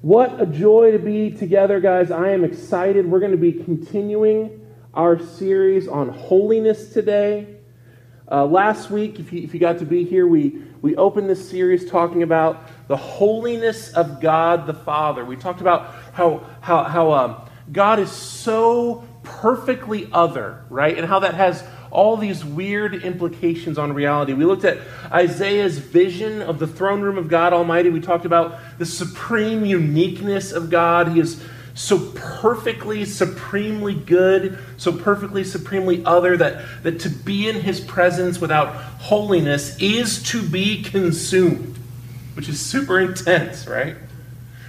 What a joy to be together, guys. I am excited. We're going to be continuing our series on holiness today. Uh, last week, if you, if you got to be here, we, we opened this series talking about the holiness of God the Father. We talked about how, how, how um, God is so perfectly other, right? And how that has all these weird implications on reality. We looked at Isaiah's vision of the throne room of God Almighty. We talked about the supreme uniqueness of God. He is so perfectly, supremely good, so perfectly, supremely other that, that to be in his presence without holiness is to be consumed, which is super intense, right?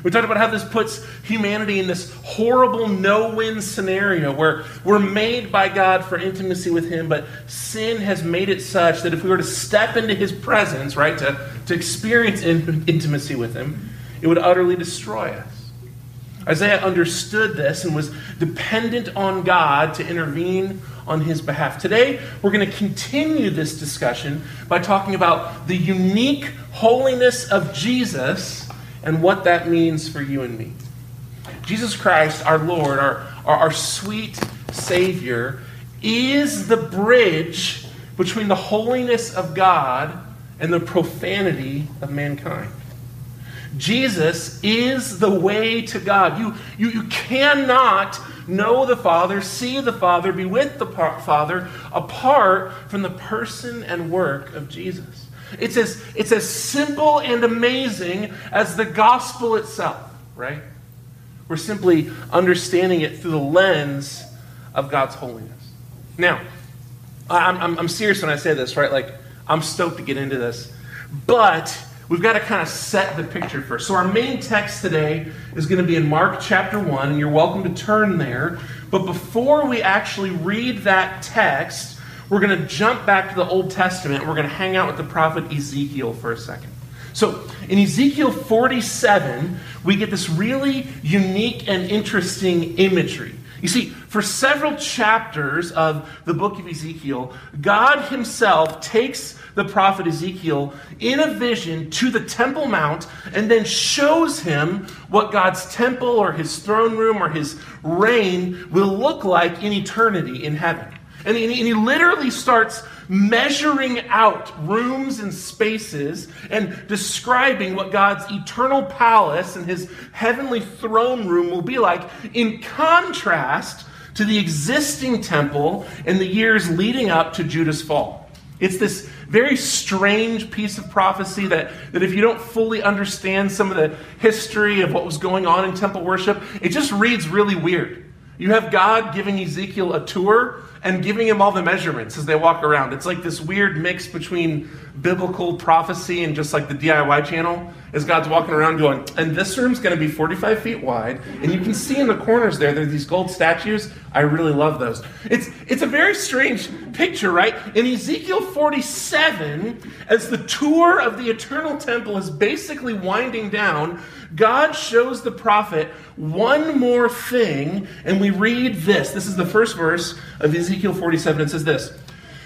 We talked about how this puts humanity in this horrible no win scenario where we're made by God for intimacy with Him, but sin has made it such that if we were to step into His presence, right, to, to experience in, intimacy with Him, it would utterly destroy us. Isaiah understood this and was dependent on God to intervene on his behalf. Today, we're going to continue this discussion by talking about the unique holiness of Jesus and what that means for you and me. Jesus Christ, our Lord, our, our, our sweet Savior, is the bridge between the holiness of God and the profanity of mankind. Jesus is the way to God. You, you, you cannot know the Father, see the Father, be with the Father apart from the person and work of Jesus. It's as, it's as simple and amazing as the gospel itself, right? We're simply understanding it through the lens of God's holiness. Now, I'm, I'm, I'm serious when I say this, right? Like, I'm stoked to get into this. But we've got to kind of set the picture first. So, our main text today is going to be in Mark chapter 1, and you're welcome to turn there. But before we actually read that text, we're going to jump back to the Old Testament. We're going to hang out with the prophet Ezekiel for a second. So, in Ezekiel 47, we get this really unique and interesting imagery. You see, for several chapters of the book of Ezekiel, God Himself takes the prophet Ezekiel in a vision to the Temple Mount and then shows him what God's temple or his throne room or his reign will look like in eternity in heaven. And he, and he literally starts measuring out rooms and spaces and describing what God's eternal palace and his heavenly throne room will be like in contrast to the existing temple in the years leading up to Judah's fall. It's this very strange piece of prophecy that, that if you don't fully understand some of the history of what was going on in temple worship, it just reads really weird. You have God giving Ezekiel a tour and giving him all the measurements as they walk around. It's like this weird mix between biblical prophecy and just like the DIY channel as God's walking around going, and this room's going to be 45 feet wide, and you can see in the corners there, there's these gold statues. I really love those. It's, it's a very strange picture, right? In Ezekiel 47, as the tour of the eternal temple is basically winding down, God shows the prophet one more thing, and we read this. This is the first verse of Ezekiel 47. It says this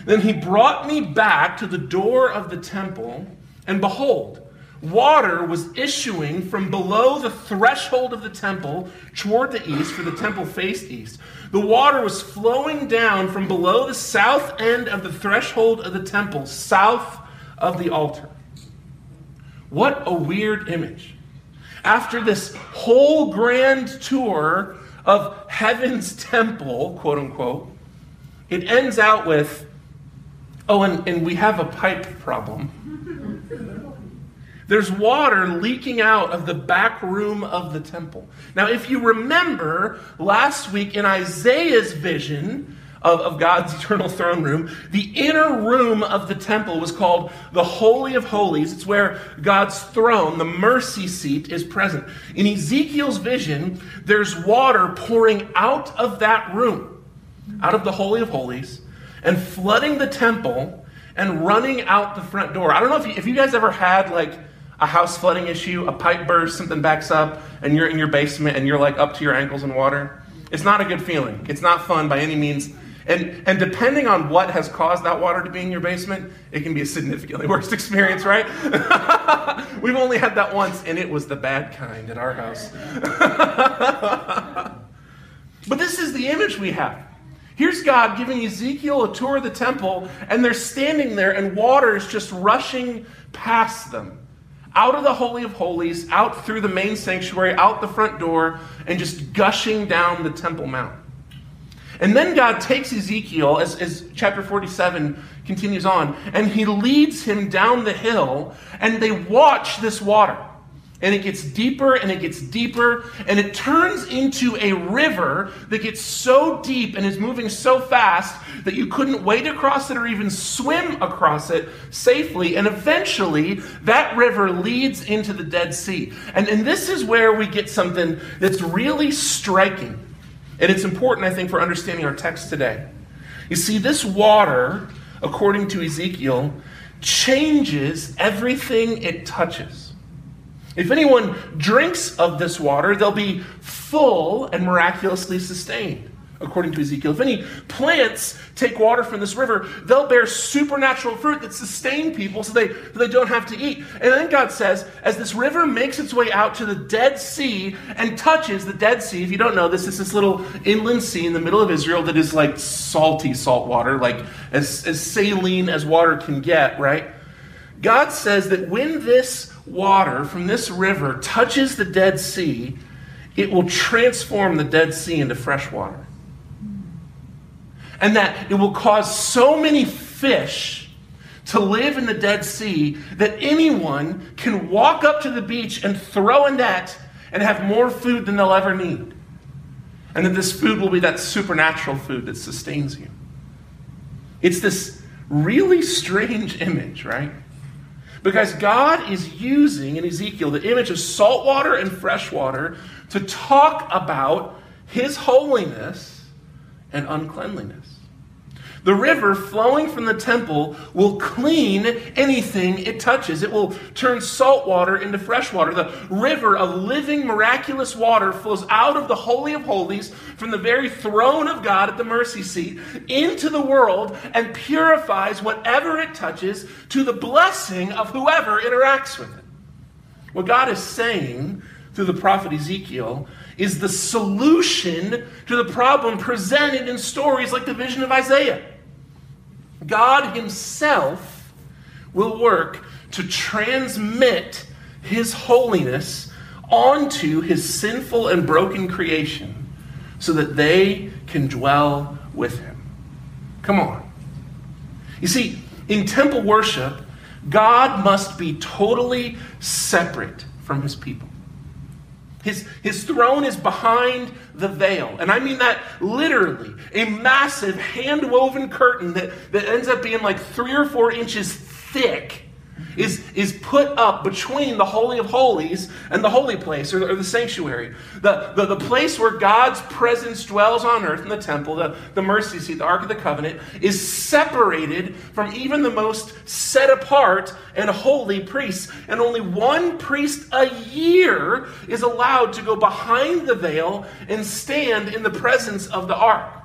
Then he brought me back to the door of the temple, and behold, water was issuing from below the threshold of the temple toward the east, for the temple faced east. The water was flowing down from below the south end of the threshold of the temple, south of the altar. What a weird image. After this whole grand tour of heaven's temple, quote unquote, it ends out with, oh, and, and we have a pipe problem. There's water leaking out of the back room of the temple. Now, if you remember last week in Isaiah's vision, of, of God's eternal throne room. The inner room of the temple was called the Holy of Holies. It's where God's throne, the mercy seat, is present. In Ezekiel's vision, there's water pouring out of that room, out of the Holy of Holies, and flooding the temple and running out the front door. I don't know if you, if you guys ever had like a house flooding issue, a pipe burst, something backs up, and you're in your basement and you're like up to your ankles in water. It's not a good feeling. It's not fun by any means. And, and depending on what has caused that water to be in your basement, it can be a significantly worse experience, right? We've only had that once, and it was the bad kind at our house. but this is the image we have. Here's God giving Ezekiel a tour of the temple, and they're standing there, and water is just rushing past them. Out of the Holy of Holies, out through the main sanctuary, out the front door, and just gushing down the Temple Mount. And then God takes Ezekiel, as, as chapter 47 continues on, and he leads him down the hill, and they watch this water and it gets deeper and it gets deeper and it turns into a river that gets so deep and is moving so fast that you couldn't wade across it or even swim across it safely and eventually that river leads into the dead sea. And, and this is where we get something that's really striking and it's important i think for understanding our text today. You see this water according to ezekiel changes everything it touches if anyone drinks of this water, they'll be full and miraculously sustained, according to Ezekiel. If any plants take water from this river, they'll bear supernatural fruit that sustain people so they, so they don't have to eat. And then God says, as this river makes its way out to the Dead Sea and touches the Dead Sea, if you don't know this, it's this little inland sea in the middle of Israel that is like salty salt water, like as, as saline as water can get, right? God says that when this water from this river touches the Dead Sea, it will transform the Dead Sea into fresh water. And that it will cause so many fish to live in the Dead Sea that anyone can walk up to the beach and throw a net and have more food than they'll ever need. And that this food will be that supernatural food that sustains you. It's this really strange image, right? Because God is using in Ezekiel the image of salt water and fresh water to talk about his holiness and uncleanliness. The river flowing from the temple will clean anything it touches. It will turn salt water into fresh water. The river of living, miraculous water flows out of the Holy of Holies from the very throne of God at the mercy seat into the world and purifies whatever it touches to the blessing of whoever interacts with it. What God is saying through the prophet Ezekiel is the solution to the problem presented in stories like the vision of Isaiah. God Himself will work to transmit His holiness onto His sinful and broken creation so that they can dwell with Him. Come on. You see, in temple worship, God must be totally separate from His people. His, his throne is behind the veil. And I mean that literally. A massive hand woven curtain that, that ends up being like three or four inches thick is, is put up between the Holy of Holies and the holy place or, or the sanctuary. The, the, the place where God's presence dwells on earth in the temple, the, the mercy seat, the Ark of the Covenant, is separated from even the most set apart and holy priests. And only one priest a year is allowed to go behind the veil and stand in the presence of the ark.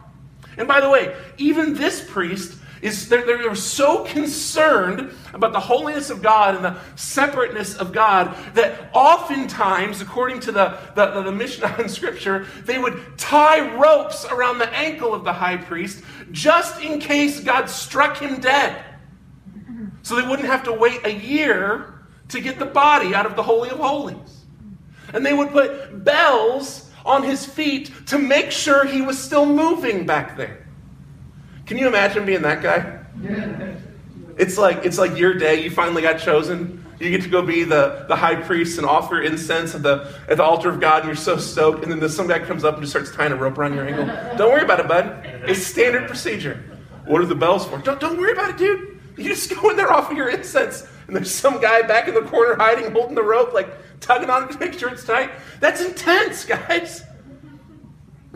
And by the way, even this priest is they're, they're so concerned about the holiness of God and the separateness of God that oftentimes, according to the, the, the, the Mishnah in Scripture, they would tie ropes around the ankle of the high priest just in case God struck him dead. So they wouldn't have to wait a year to get the body out of the Holy of Holies. And they would put bells on his feet to make sure he was still moving back there. Can you imagine being that guy? It's like it's like your day. You finally got chosen. You get to go be the, the high priest and offer incense at the at the altar of God, and you're so stoked. And then some guy comes up and just starts tying a rope around your ankle. Don't worry about it, bud. It's standard procedure. What are the bells for? Don't, don't worry about it, dude. You just go in there, offer your incense, and there's some guy back in the corner hiding, holding the rope, like tugging on it to make sure it's tight. That's intense, guys.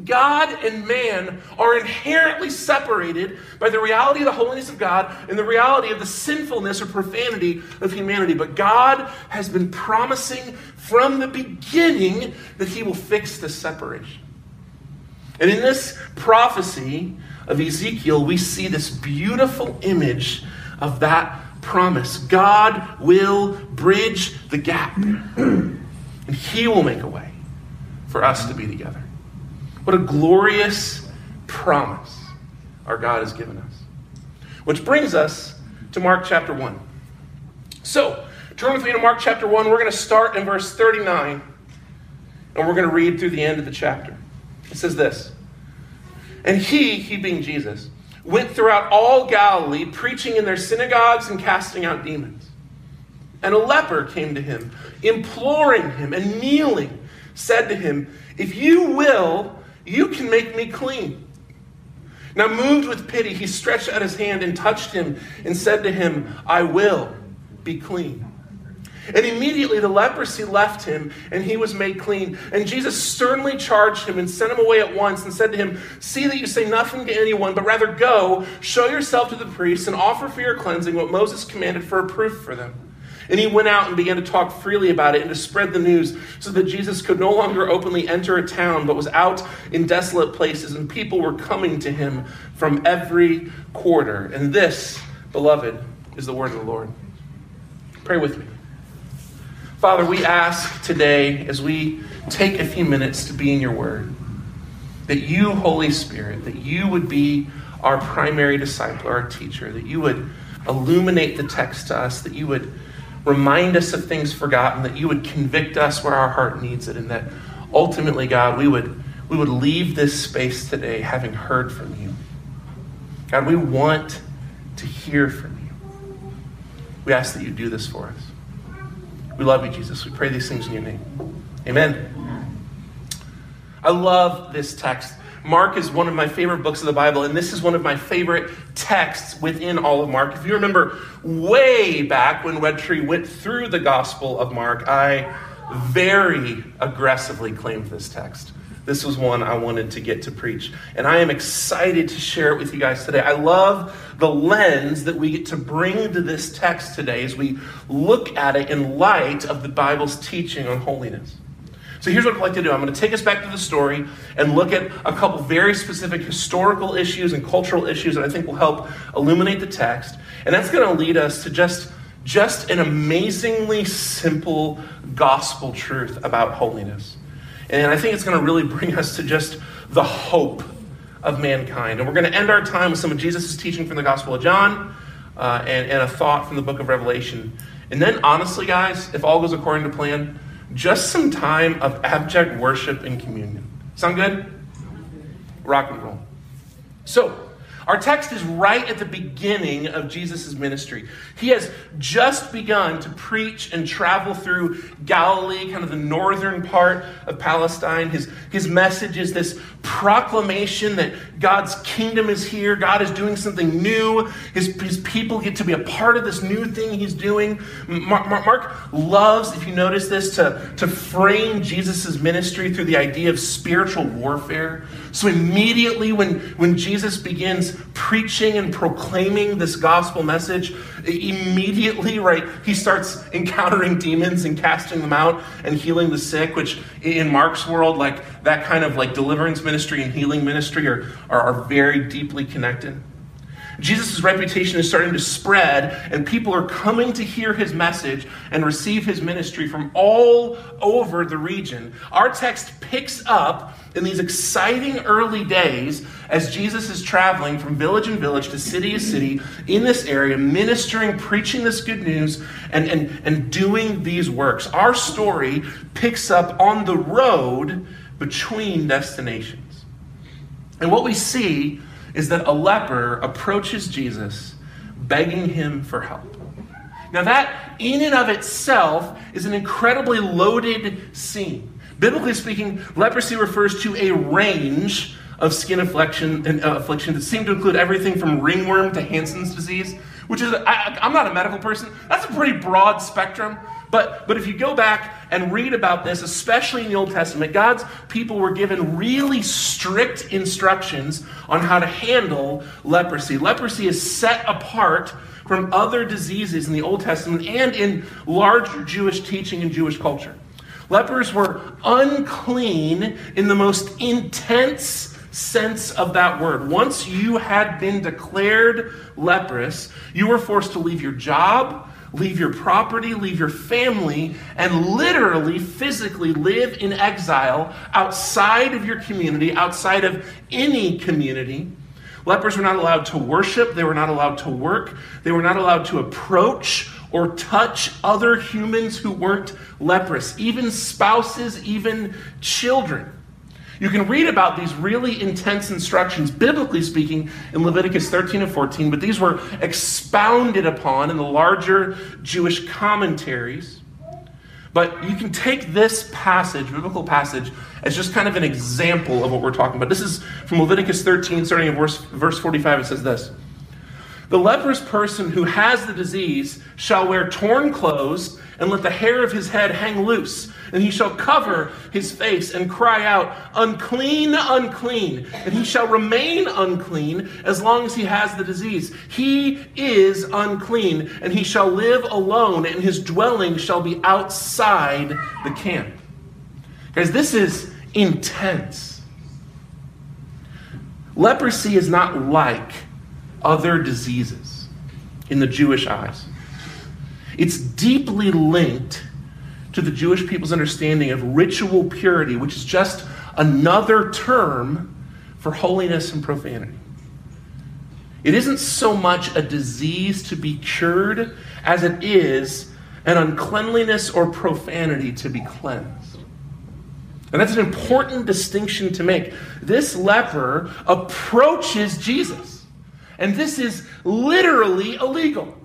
God and man are inherently separated by the reality of the holiness of God and the reality of the sinfulness or profanity of humanity. But God has been promising from the beginning that He will fix this separation. And in this prophecy of Ezekiel, we see this beautiful image of that promise. God will bridge the gap, and He will make a way for us to be together. What a glorious promise our God has given us. Which brings us to Mark chapter 1. So, turn with me to Mark chapter 1. We're going to start in verse 39, and we're going to read through the end of the chapter. It says this And he, he being Jesus, went throughout all Galilee, preaching in their synagogues and casting out demons. And a leper came to him, imploring him, and kneeling, said to him, If you will, you can make me clean. Now, moved with pity, he stretched out his hand and touched him and said to him, I will be clean. And immediately the leprosy left him, and he was made clean. And Jesus sternly charged him and sent him away at once and said to him, See that you say nothing to anyone, but rather go, show yourself to the priests, and offer for your cleansing what Moses commanded for a proof for them. And he went out and began to talk freely about it and to spread the news so that Jesus could no longer openly enter a town, but was out in desolate places, and people were coming to him from every quarter. And this, beloved, is the word of the Lord. Pray with me. Father, we ask today as we take a few minutes to be in your word, that you, Holy Spirit, that you would be our primary disciple, our teacher, that you would illuminate the text to us, that you would remind us of things forgotten, that you would convict us where our heart needs it, and that ultimately, God, we would, we would leave this space today having heard from you. God, we want to hear from you. We ask that you do this for us. We love you, Jesus. We pray these things in your name. Amen. I love this text. Mark is one of my favorite books of the Bible, and this is one of my favorite texts within all of Mark. If you remember way back when Red Tree went through the Gospel of Mark, I very aggressively claimed this text. This was one I wanted to get to preach. And I am excited to share it with you guys today. I love the lens that we get to bring to this text today as we look at it in light of the Bible's teaching on holiness. So here's what I'd like to do I'm going to take us back to the story and look at a couple very specific historical issues and cultural issues that I think will help illuminate the text. And that's going to lead us to just, just an amazingly simple gospel truth about holiness. And I think it's going to really bring us to just the hope of mankind. And we're going to end our time with some of Jesus' teaching from the Gospel of John uh, and, and a thought from the book of Revelation. And then, honestly, guys, if all goes according to plan, just some time of abject worship and communion. Sound good? Rock and roll. So, our text is right at the beginning of Jesus' ministry. He has just begun to preach and travel through Galilee, kind of the northern part of Palestine. His, his message is this proclamation that God's kingdom is here, God is doing something new. His, his people get to be a part of this new thing he's doing. Mark, Mark loves, if you notice this, to, to frame Jesus' ministry through the idea of spiritual warfare. So immediately when, when Jesus begins preaching and proclaiming this gospel message, immediately, right, he starts encountering demons and casting them out and healing the sick, which in Mark's world, like that kind of like deliverance ministry and healing ministry are, are, are very deeply connected. Jesus' reputation is starting to spread, and people are coming to hear his message and receive his ministry from all over the region. Our text picks up in these exciting early days as Jesus is traveling from village and village to city to city in this area, ministering, preaching this good news, and, and, and doing these works. Our story picks up on the road between destinations. And what we see is that a leper approaches Jesus begging him for help. Now, that in and of itself is an incredibly loaded scene. Biblically speaking, leprosy refers to a range of skin affliction and uh, affliction that seem to include everything from ringworm to Hansen's disease, which is, I, I'm not a medical person, that's a pretty broad spectrum. But, but if you go back and read about this, especially in the Old Testament, God's people were given really strict instructions on how to handle leprosy. Leprosy is set apart from other diseases in the Old Testament and in larger Jewish teaching and Jewish culture. Lepers were unclean in the most intense sense of that word. Once you had been declared leprous, you were forced to leave your job, leave your property, leave your family, and literally, physically live in exile outside of your community, outside of any community. Lepers were not allowed to worship, they were not allowed to work, they were not allowed to approach or touch other humans who weren't leprous, even spouses, even children. You can read about these really intense instructions, biblically speaking, in Leviticus 13 and 14, but these were expounded upon in the larger Jewish commentaries. But you can take this passage, biblical passage, as just kind of an example of what we're talking about. This is from Leviticus 13, starting in verse, verse 45. It says this The leprous person who has the disease shall wear torn clothes and let the hair of his head hang loose and he shall cover his face and cry out, Unclean, unclean. And he shall remain unclean as long as he has the disease. He is unclean, and he shall live alone, and his dwelling shall be outside the camp. Guys, this is intense. Leprosy is not like other diseases in the Jewish eyes. It's deeply linked to the Jewish people's understanding of ritual purity, which is just another term for holiness and profanity. It isn't so much a disease to be cured as it is an uncleanliness or profanity to be cleansed. And that's an important distinction to make. This leper approaches Jesus, and this is literally illegal.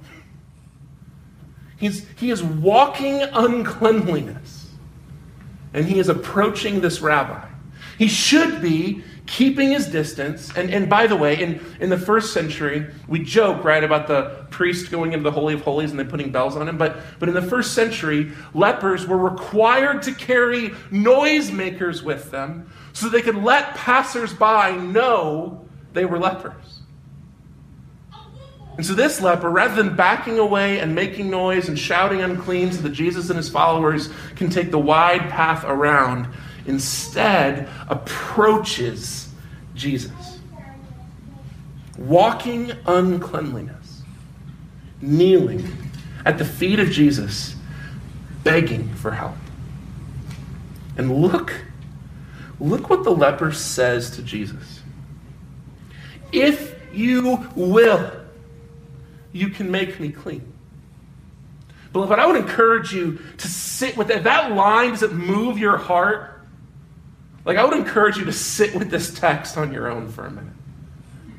He's, he is walking uncleanliness. And he is approaching this rabbi. He should be keeping his distance. And, and by the way, in, in the first century, we joke, right, about the priest going into the Holy of Holies and then putting bells on him. But, but in the first century, lepers were required to carry noisemakers with them so they could let passersby know they were lepers. And so this leper, rather than backing away and making noise and shouting unclean so that Jesus and his followers can take the wide path around, instead approaches Jesus. Walking uncleanliness, kneeling at the feet of Jesus, begging for help. And look, look what the leper says to Jesus. If you will, you can make me clean. Beloved, I would encourage you to sit with that. That line, does it move your heart? Like, I would encourage you to sit with this text on your own for a minute.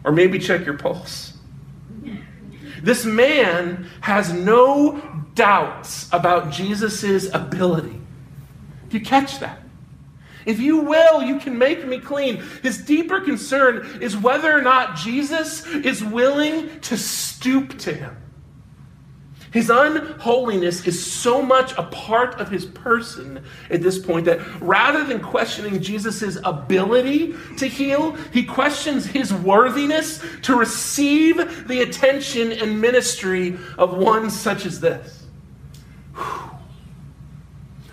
Or maybe check your pulse. This man has no doubts about Jesus' ability. Do you catch that? If you will, you can make me clean. His deeper concern is whether or not Jesus is willing to stoop to him. His unholiness is so much a part of his person at this point that rather than questioning Jesus' ability to heal, he questions his worthiness to receive the attention and ministry of one such as this. Whew.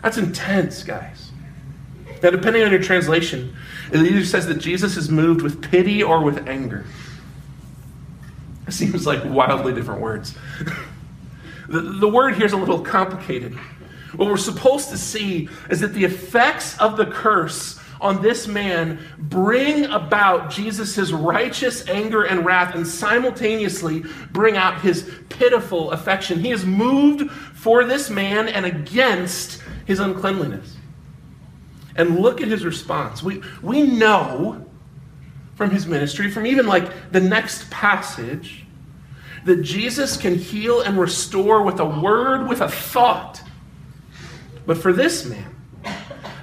That's intense, guys. Now, depending on your translation, it either says that Jesus is moved with pity or with anger. It seems like wildly different words. the, the word here is a little complicated. What we're supposed to see is that the effects of the curse on this man bring about Jesus' righteous anger and wrath and simultaneously bring out his pitiful affection. He is moved for this man and against his uncleanliness. And look at his response. We, we know from his ministry, from even like the next passage, that Jesus can heal and restore with a word, with a thought. But for this man,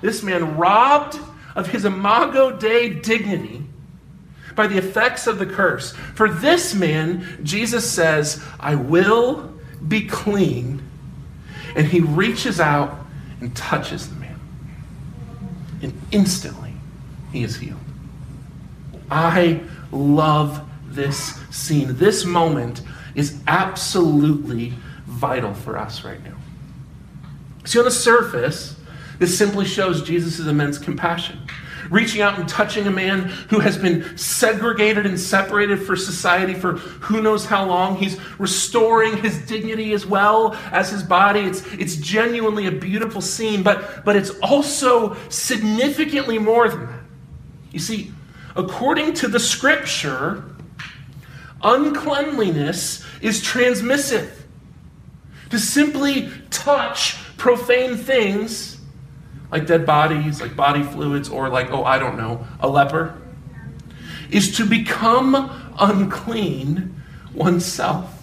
this man robbed of his imago Dei dignity by the effects of the curse. For this man, Jesus says, I will be clean. And he reaches out and touches them and instantly he is healed. I love this scene. This moment is absolutely vital for us right now. See, on the surface, this simply shows Jesus' immense compassion. Reaching out and touching a man who has been segregated and separated for society for who knows how long. He's restoring his dignity as well as his body. It's, it's genuinely a beautiful scene, but, but it's also significantly more than that. You see, according to the scripture, uncleanliness is transmissive. To simply touch profane things like dead bodies, like body fluids, or like, oh, I don't know, a leper, is to become unclean oneself.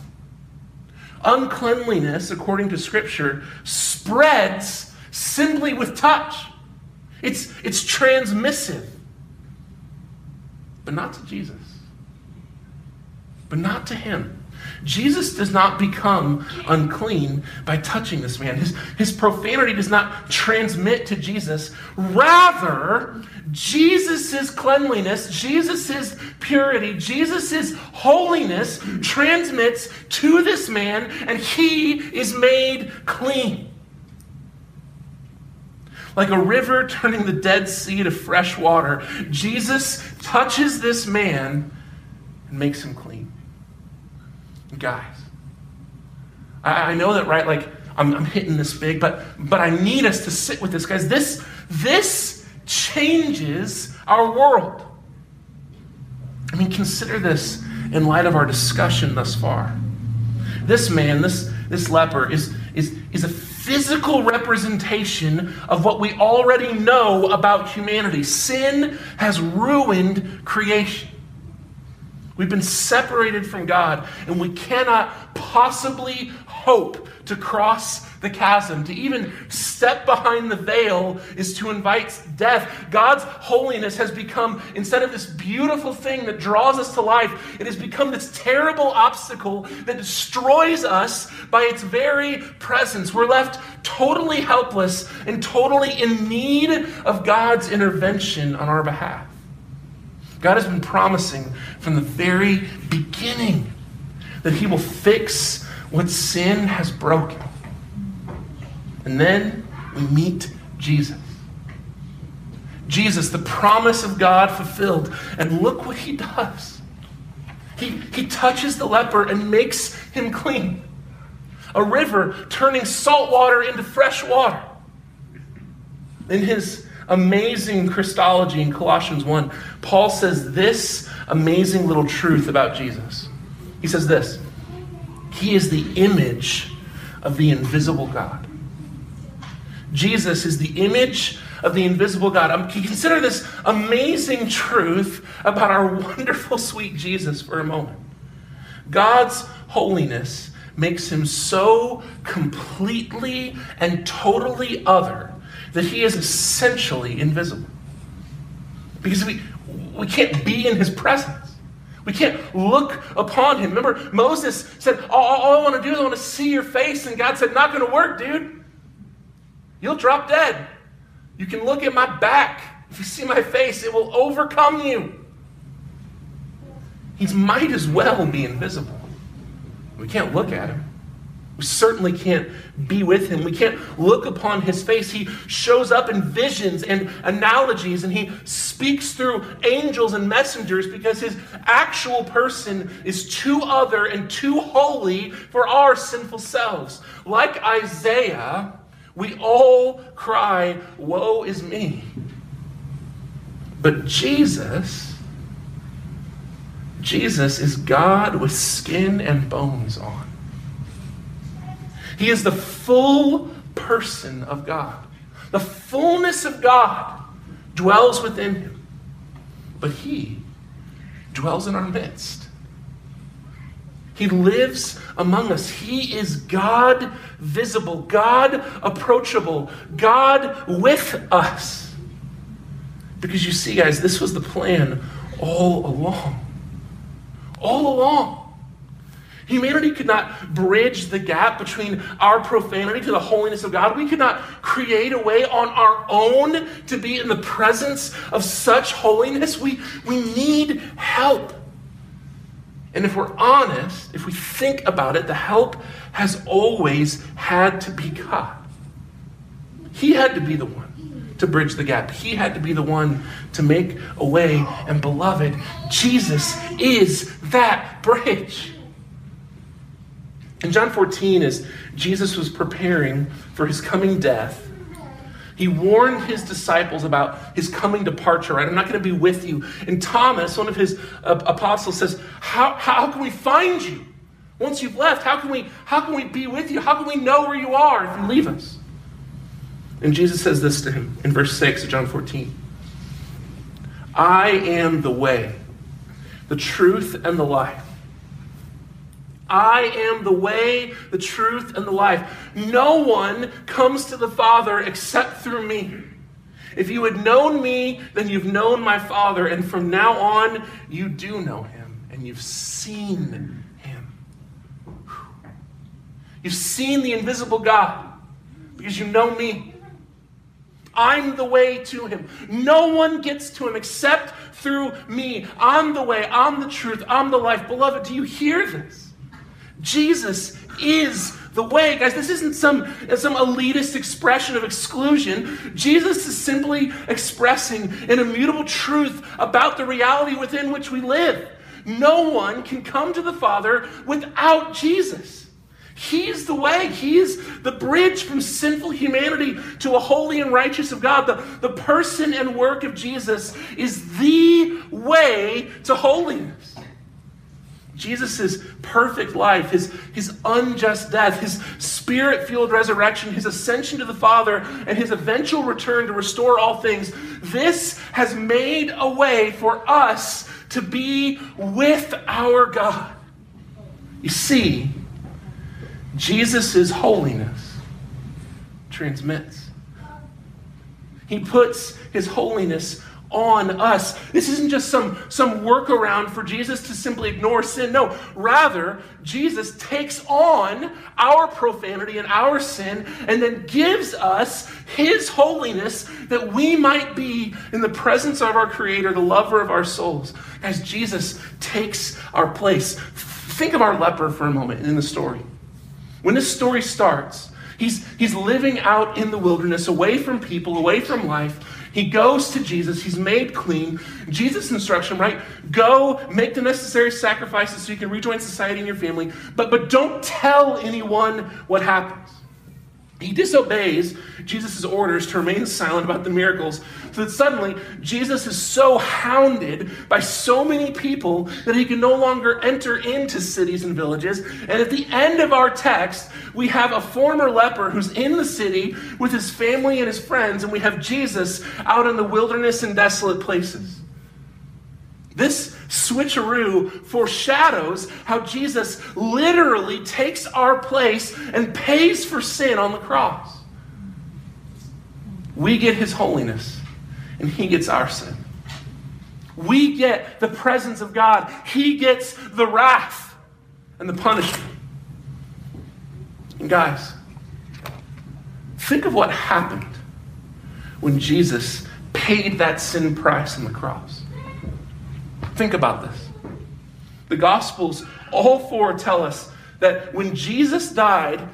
Uncleanliness, according to Scripture, spreads simply with touch. It's, it's transmissive, but not to Jesus, but not to Him. Jesus does not become unclean by touching this man. His, his profanity does not transmit to Jesus. Rather, Jesus' cleanliness, Jesus' purity, Jesus' holiness transmits to this man, and he is made clean. Like a river turning the Dead Sea to fresh water, Jesus touches this man and makes him clean guys. I, I know that, right? Like, I'm, I'm hitting this big, but, but I need us to sit with this, guys. This, this changes our world. I mean, consider this in light of our discussion thus far. This man, this, this leper, is, is, is a physical representation of what we already know about humanity. Sin has ruined creation. We've been separated from God, and we cannot possibly hope to cross the chasm. To even step behind the veil is to invite death. God's holiness has become, instead of this beautiful thing that draws us to life, it has become this terrible obstacle that destroys us by its very presence. We're left totally helpless and totally in need of God's intervention on our behalf. God has been promising from the very beginning that He will fix what sin has broken. And then we meet Jesus. Jesus, the promise of God fulfilled. And look what He does. He, he touches the leper and makes him clean. A river turning salt water into fresh water. In his amazing Christology in Colossians 1, Paul says this amazing little truth about Jesus. He says this He is the image of the invisible God. Jesus is the image of the invisible God. Um, consider this amazing truth about our wonderful, sweet Jesus for a moment. God's holiness makes him so completely and totally other that he is essentially invisible. Because we, we can't be in his presence. We can't look upon him. Remember, Moses said, all, all I want to do is I want to see your face. And God said, Not going to work, dude. You'll drop dead. You can look at my back. If you see my face, it will overcome you. He might as well be invisible. We can't look at him. We certainly can't be with him. We can't look upon his face. He shows up in visions and analogies, and he speaks through angels and messengers because his actual person is too other and too holy for our sinful selves. Like Isaiah, we all cry, Woe is me. But Jesus, Jesus is God with skin and bones on. He is the full person of God. The fullness of God dwells within him. But he dwells in our midst. He lives among us. He is God visible, God approachable, God with us. Because you see, guys, this was the plan all along. All along. Humanity could not bridge the gap between our profanity to the holiness of God. We could not create a way on our own to be in the presence of such holiness. We, we need help. And if we're honest, if we think about it, the help has always had to be God. He had to be the one to bridge the gap. He had to be the one to make a way. And beloved, Jesus is that bridge. In John 14, as Jesus was preparing for his coming death, he warned his disciples about his coming departure, right? I'm not going to be with you. And Thomas, one of his uh, apostles, says, how, how can we find you? Once you've left, how can, we, how can we be with you? How can we know where you are if you leave us? And Jesus says this to him in verse 6 of John 14 I am the way, the truth, and the life. I am the way, the truth, and the life. No one comes to the Father except through me. If you had known me, then you've known my Father, and from now on, you do know him, and you've seen him. You've seen the invisible God because you know me. I'm the way to him. No one gets to him except through me. I'm the way, I'm the truth, I'm the life. Beloved, do you hear this? Jesus is the way. Guys, this isn't some, some elitist expression of exclusion. Jesus is simply expressing an immutable truth about the reality within which we live. No one can come to the Father without Jesus. He's the way. He is the bridge from sinful humanity to a holy and righteous of God. The, the person and work of Jesus is the way to holiness. Jesus' perfect life, his, his unjust death, his spirit fueled resurrection, his ascension to the Father, and his eventual return to restore all things, this has made a way for us to be with our God. You see, Jesus' holiness transmits. He puts his holiness on us. This isn't just some, some workaround for Jesus to simply ignore sin. No, rather, Jesus takes on our profanity and our sin and then gives us his holiness that we might be in the presence of our Creator, the lover of our souls. As Jesus takes our place. Think of our leper for a moment in the story. When this story starts, he's, he's living out in the wilderness, away from people, away from life he goes to Jesus. He's made clean. Jesus' instruction, right? Go make the necessary sacrifices so you can rejoin society and your family, but, but don't tell anyone what happens. He disobeys Jesus' orders to remain silent about the miracles, so that suddenly Jesus is so hounded by so many people that he can no longer enter into cities and villages. And at the end of our text, we have a former leper who's in the city with his family and his friends, and we have Jesus out in the wilderness and desolate places. This switcheroo foreshadows how Jesus literally takes our place and pays for sin on the cross. We get his holiness, and he gets our sin. We get the presence of God, he gets the wrath and the punishment. And guys, think of what happened when Jesus paid that sin price on the cross. Think about this. The Gospels, all four tell us that when Jesus died,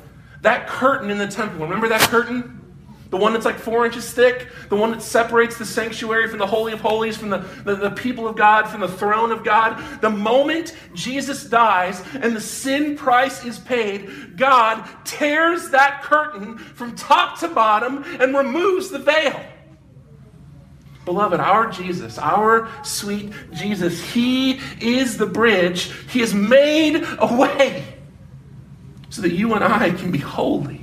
that curtain in the temple, remember that curtain? The one that's like four inches thick, the one that separates the sanctuary from the Holy of Holies, from the, the, the, people of God, from the throne of God. The moment Jesus dies and the sin price is paid, God tears that curtain from top to bottom and removes the veil. Beloved, our Jesus, our sweet Jesus, He is the bridge. He has made a way so that you and I can be holy,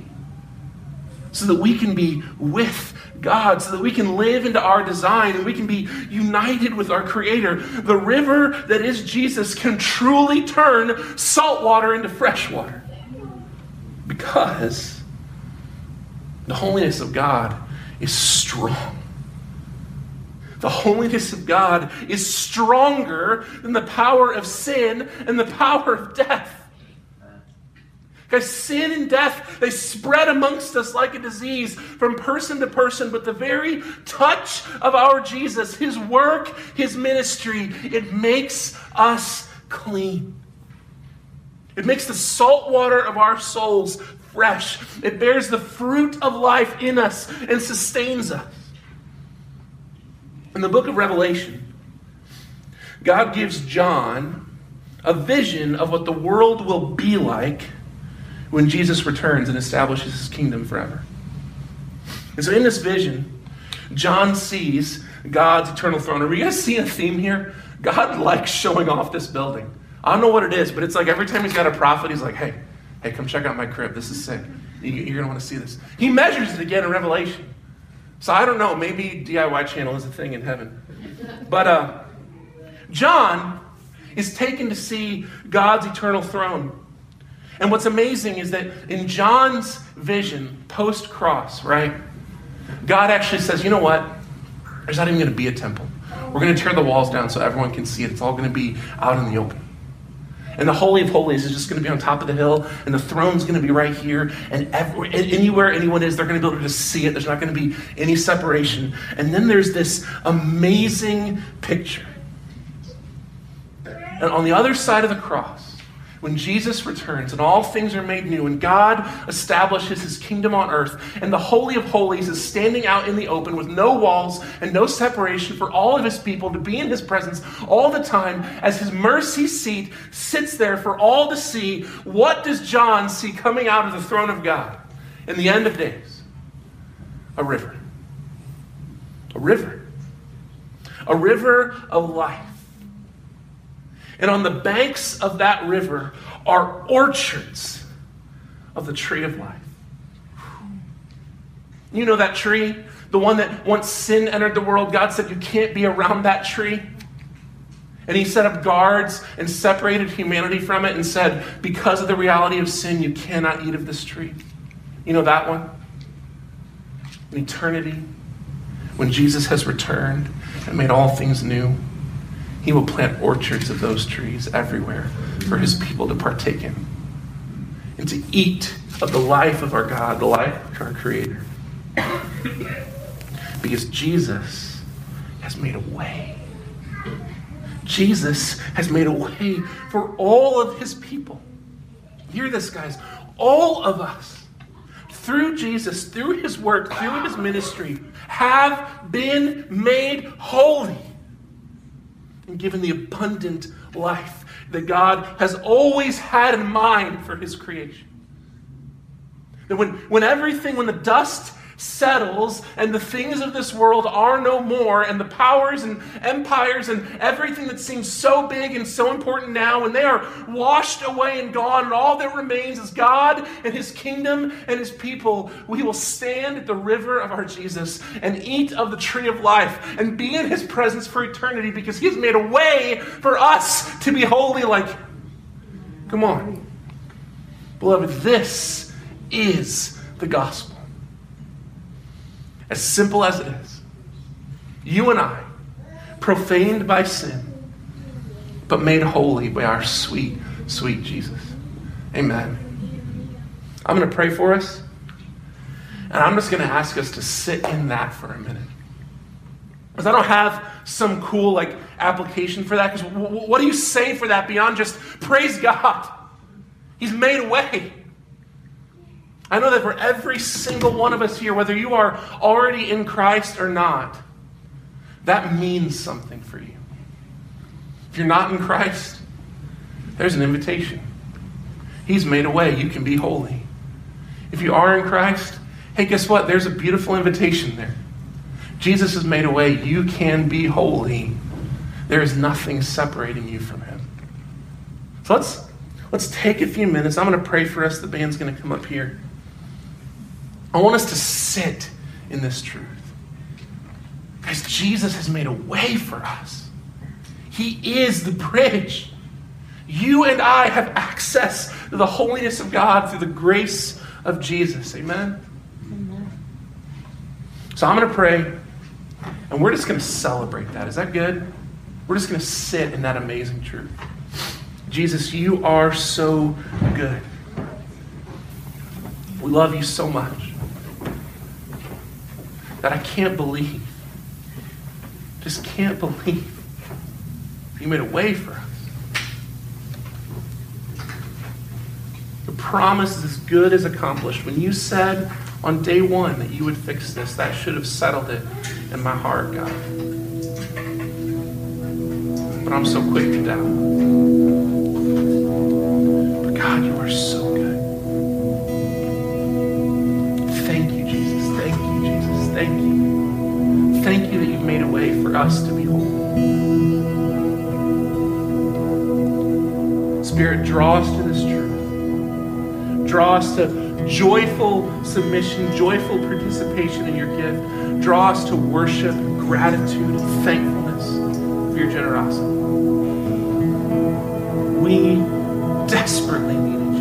so that we can be with God, so that we can live into our design and we can be united with our Creator. The river that is Jesus can truly turn salt water into fresh water because the holiness of God is strong. The holiness of God is stronger than the power of sin and the power of death. Guys, sin and death, they spread amongst us like a disease from person to person, but the very touch of our Jesus, his work, his ministry, it makes us clean. It makes the salt water of our souls fresh. It bears the fruit of life in us and sustains us. In the book of Revelation, God gives John a vision of what the world will be like when Jesus returns and establishes his kingdom forever. And so in this vision, John sees God's eternal throne. Are we guys seeing a theme here? God likes showing off this building. I don't know what it is, but it's like every time he's got a prophet, he's like, hey, hey, come check out my crib. This is sick. You're going to want to see this. He measures it again in Revelation. So I don't know. Maybe DIY channel is a thing in heaven. But uh, John is taken to see God's eternal throne. And what's amazing is that in John's vision, post cross, right? God actually says, you know what? There's not even going to be a temple. We're going to tear the walls down so everyone can see it. It's all going to be out in the open. And the Holy of Holies is just going to be on top of the hill, and the throne's going to be right here. And anywhere anyone is, they're going to be able to just see it. There's not going to be any separation. And then there's this amazing picture. And on the other side of the cross, when Jesus returns and all things are made new and God establishes his kingdom on earth and the Holy of Holies is standing out in the open with no walls and no separation for all of his people to be in his presence all the time as his mercy seat sits there for all to see, what does John see coming out of the throne of God in the end of days? A river. A river. A river of life and on the banks of that river are orchards of the tree of life. You know that tree? The one that once sin entered the world, God said you can't be around that tree. And he set up guards and separated humanity from it and said, because of the reality of sin, you cannot eat of this tree. You know that one? In eternity, when Jesus has returned and made all things new. He will plant orchards of those trees everywhere for his people to partake in and to eat of the life of our God, the life of our Creator. because Jesus has made a way. Jesus has made a way for all of his people. Hear this, guys. All of us, through Jesus, through his work, through his ministry, have been made holy and given the abundant life that God has always had in mind for his creation. That when, when everything, when the dust settles and the things of this world are no more, and the powers and empires and everything that seems so big and so important now, and they are washed away and gone, and all that remains is God and His kingdom and His people, we will stand at the river of our Jesus and eat of the tree of life and be in His presence for eternity because He has made a way for us to be holy like Come on. Beloved, this is the gospel. As simple as it is. You and I, profaned by sin, but made holy by our sweet, sweet Jesus. Amen. I'm going to pray for us, and I'm just going to ask us to sit in that for a minute. Because I don't have some cool like application for that. Because w- what do you say for that beyond just praise God? He's made a way. I know that for every single one of us here, whether you are already in Christ or not, that means something for you. If you're not in Christ, there's an invitation. He's made a way. You can be holy. If you are in Christ, hey, guess what? There's a beautiful invitation there. Jesus has made a way. You can be holy. There is nothing separating you from Him. So let's let's take a few minutes. I'm going to pray for us. The band's going to come up here. I want us to sit in this truth. Guys, Jesus has made a way for us. He is the bridge. You and I have access to the holiness of God through the grace of Jesus. Amen? Amen. So I'm going to pray, and we're just going to celebrate that. Is that good? We're just going to sit in that amazing truth. Jesus, you are so good. We love you so much that I can't believe. Just can't believe. You made a way for us. The promise is as good as accomplished. When you said on day one that you would fix this, that should have settled it in my heart, God. But I'm so quick to doubt. Us to behold. Spirit, draw us to this truth. Draw us to joyful submission, joyful participation in your gift. Draw us to worship, gratitude, and thankfulness for your generosity. We desperately need it.